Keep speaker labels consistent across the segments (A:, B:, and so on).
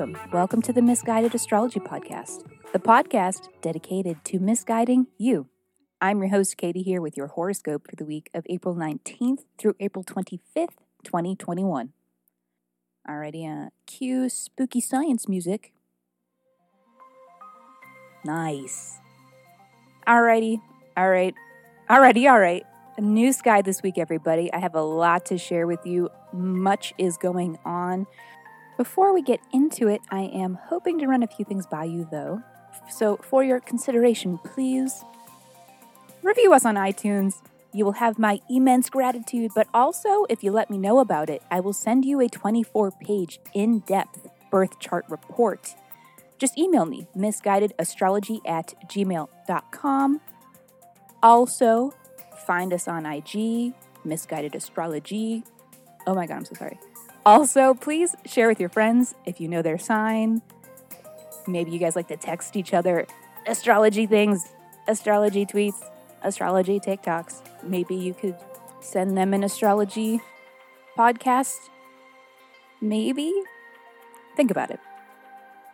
A: Welcome. Welcome to the Misguided Astrology Podcast, the podcast dedicated to misguiding you. I'm your host, Katie, here with your horoscope for the week of April 19th through April 25th, 2021. Alrighty, uh, cue spooky science music. Nice. Alrighty, alright, alrighty, alright. A new sky this week, everybody. I have a lot to share with you. Much is going on. Before we get into it, I am hoping to run a few things by you, though. So, for your consideration, please review us on iTunes. You will have my immense gratitude, but also, if you let me know about it, I will send you a 24 page, in depth birth chart report. Just email me, misguidedastrology at gmail.com. Also, find us on IG, Misguided Astrology. Oh my God, I'm so sorry. Also, please share with your friends if you know their sign. Maybe you guys like to text each other astrology things, astrology tweets, astrology TikToks. Maybe you could send them an astrology podcast. Maybe. Think about it.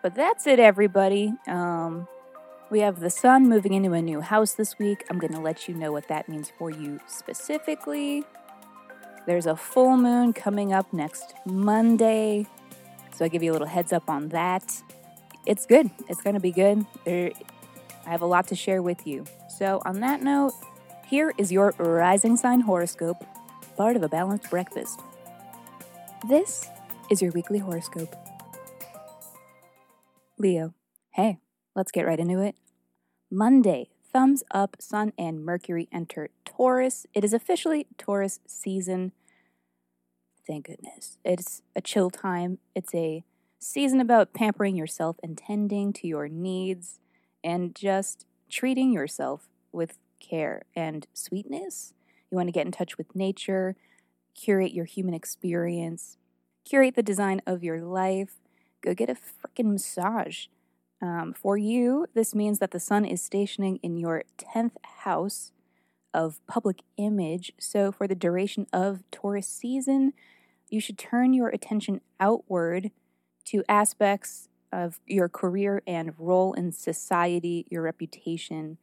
A: But that's it, everybody. Um, we have the sun moving into a new house this week. I'm going to let you know what that means for you specifically. There's a full moon coming up next Monday. So I give you a little heads up on that. It's good. It's going to be good. There, I have a lot to share with you. So, on that note, here is your rising sign horoscope, part of a balanced breakfast. This is your weekly horoscope. Leo, hey, let's get right into it. Monday, thumbs up, Sun and Mercury enter Taurus. It is officially Taurus season. Thank goodness. It's a chill time. It's a season about pampering yourself and tending to your needs and just treating yourself with care and sweetness. You want to get in touch with nature, curate your human experience, curate the design of your life, go get a freaking massage. Um, for you, this means that the sun is stationing in your 10th house of public image. So, for the duration of Taurus season, you should turn your attention outward to aspects of your career and role in society, your reputation.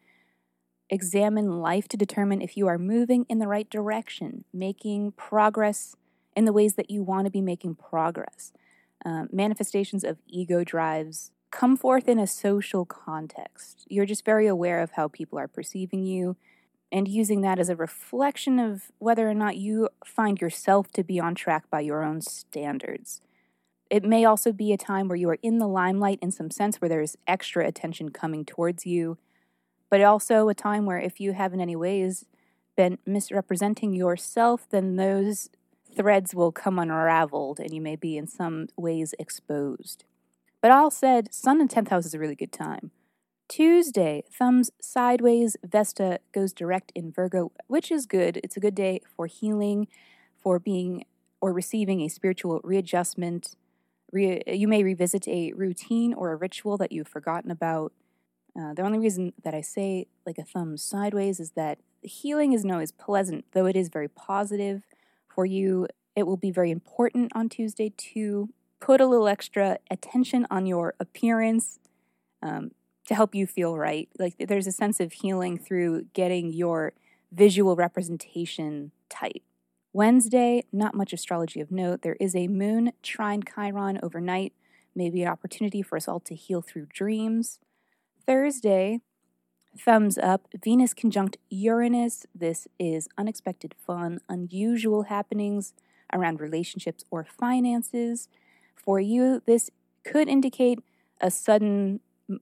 A: Examine life to determine if you are moving in the right direction, making progress in the ways that you want to be making progress. Um, manifestations of ego drives come forth in a social context. You're just very aware of how people are perceiving you and using that as a reflection of whether or not you find yourself to be on track by your own standards. It may also be a time where you are in the limelight in some sense where there's extra attention coming towards you, but also a time where if you have in any ways been misrepresenting yourself, then those threads will come unraveled and you may be in some ways exposed. But all said, Sun in 10th house is a really good time. Tuesday, thumbs sideways, Vesta goes direct in Virgo, which is good. It's a good day for healing, for being or receiving a spiritual readjustment, Re- you may revisit a routine or a ritual that you've forgotten about. Uh, the only reason that I say like a thumb sideways is that healing isn't always pleasant, though it is very positive for you. It will be very important on Tuesday to put a little extra attention on your appearance um, to help you feel right. Like there's a sense of healing through getting your visual representation tight. Wednesday, not much astrology of note. There is a moon trine Chiron overnight, maybe an opportunity for us all to heal through dreams. Thursday, thumbs up, Venus conjunct Uranus. This is unexpected fun, unusual happenings around relationships or finances. For you, this could indicate a sudden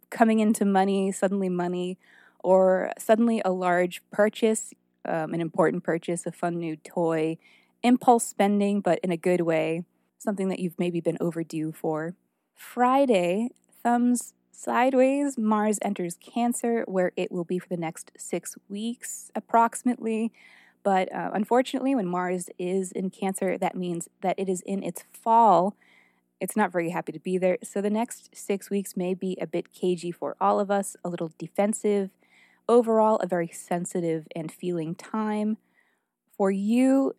A: coming into money, suddenly money, or suddenly a large purchase um, an important purchase, a fun new toy, impulse spending, but in a good way, something that you've maybe been overdue for. Friday, thumbs sideways, Mars enters Cancer, where it will be for the next six weeks approximately. But uh, unfortunately, when Mars is in Cancer, that means that it is in its fall. It's not very happy to be there. So the next six weeks may be a bit cagey for all of us, a little defensive, overall a very sensitive and feeling time. For you,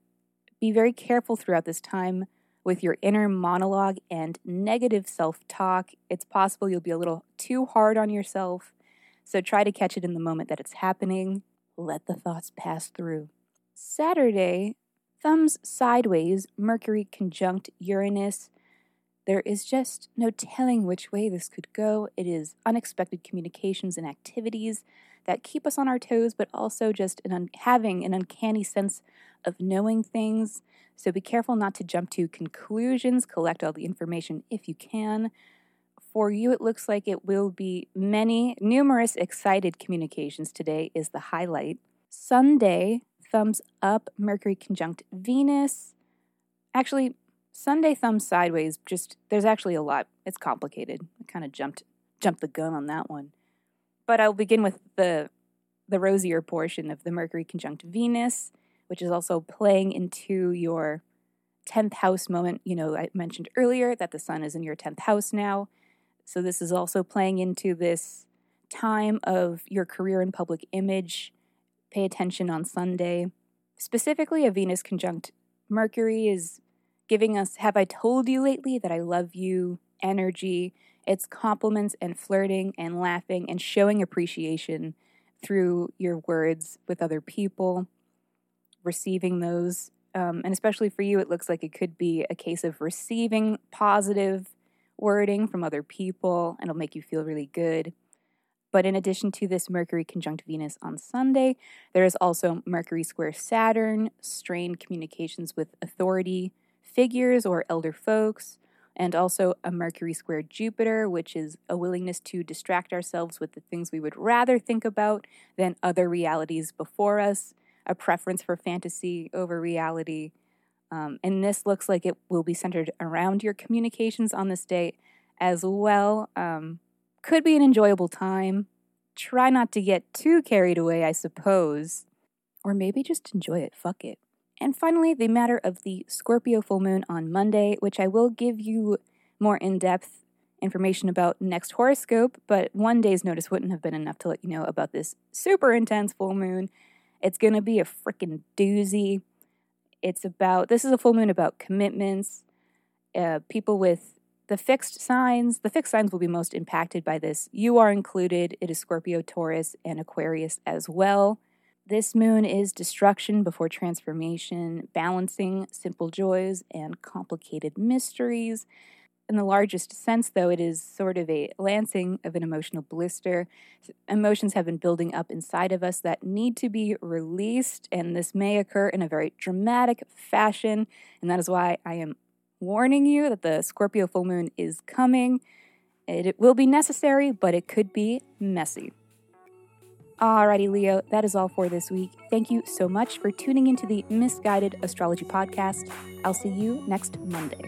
A: be very careful throughout this time with your inner monologue and negative self talk. It's possible you'll be a little too hard on yourself, so try to catch it in the moment that it's happening. Let the thoughts pass through. Saturday, thumbs sideways, Mercury conjunct Uranus. There is just no telling which way this could go. It is unexpected communications and activities that keep us on our toes, but also just an un- having an uncanny sense of knowing things. So be careful not to jump to conclusions. Collect all the information if you can. For you, it looks like it will be many, numerous excited communications today, is the highlight. Sunday, thumbs up, Mercury conjunct Venus. Actually, Sunday Thumb sideways, just there's actually a lot. It's complicated. I kind of jumped jumped the gun on that one. But I'll begin with the the rosier portion of the Mercury conjunct Venus, which is also playing into your 10th house moment. You know, I mentioned earlier that the sun is in your 10th house now. So this is also playing into this time of your career and public image. Pay attention on Sunday. Specifically, a Venus conjunct Mercury is giving us Have I told you lately that I love you energy. It's compliments and flirting and laughing and showing appreciation through your words with other people, receiving those. Um, and especially for you, it looks like it could be a case of receiving positive wording from other people, and it'll make you feel really good. But in addition to this Mercury conjunct Venus on Sunday, there is also Mercury square Saturn, strained communications with authority figures or elder folks, and also a Mercury square Jupiter, which is a willingness to distract ourselves with the things we would rather think about than other realities before us, a preference for fantasy over reality. Um, and this looks like it will be centered around your communications on this day as well. Um, could be an enjoyable time. Try not to get too carried away, I suppose. Or maybe just enjoy it. Fuck it. And finally, the matter of the Scorpio full moon on Monday, which I will give you more in depth information about next horoscope, but one day's notice wouldn't have been enough to let you know about this super intense full moon. It's going to be a freaking doozy. It's about, this is a full moon about commitments. Uh, people with the fixed signs, the fixed signs will be most impacted by this. You are included. It is Scorpio, Taurus, and Aquarius as well. This moon is destruction before transformation, balancing simple joys and complicated mysteries. In the largest sense, though, it is sort of a lancing of an emotional blister. Emotions have been building up inside of us that need to be released, and this may occur in a very dramatic fashion. And that is why I am warning you that the Scorpio full moon is coming. It, will be necessary, but it could be messy. Alrighty, Leo, that is all for this week. Thank you so much for tuning into the Misguided Astrology Podcast. I'll see you next Monday.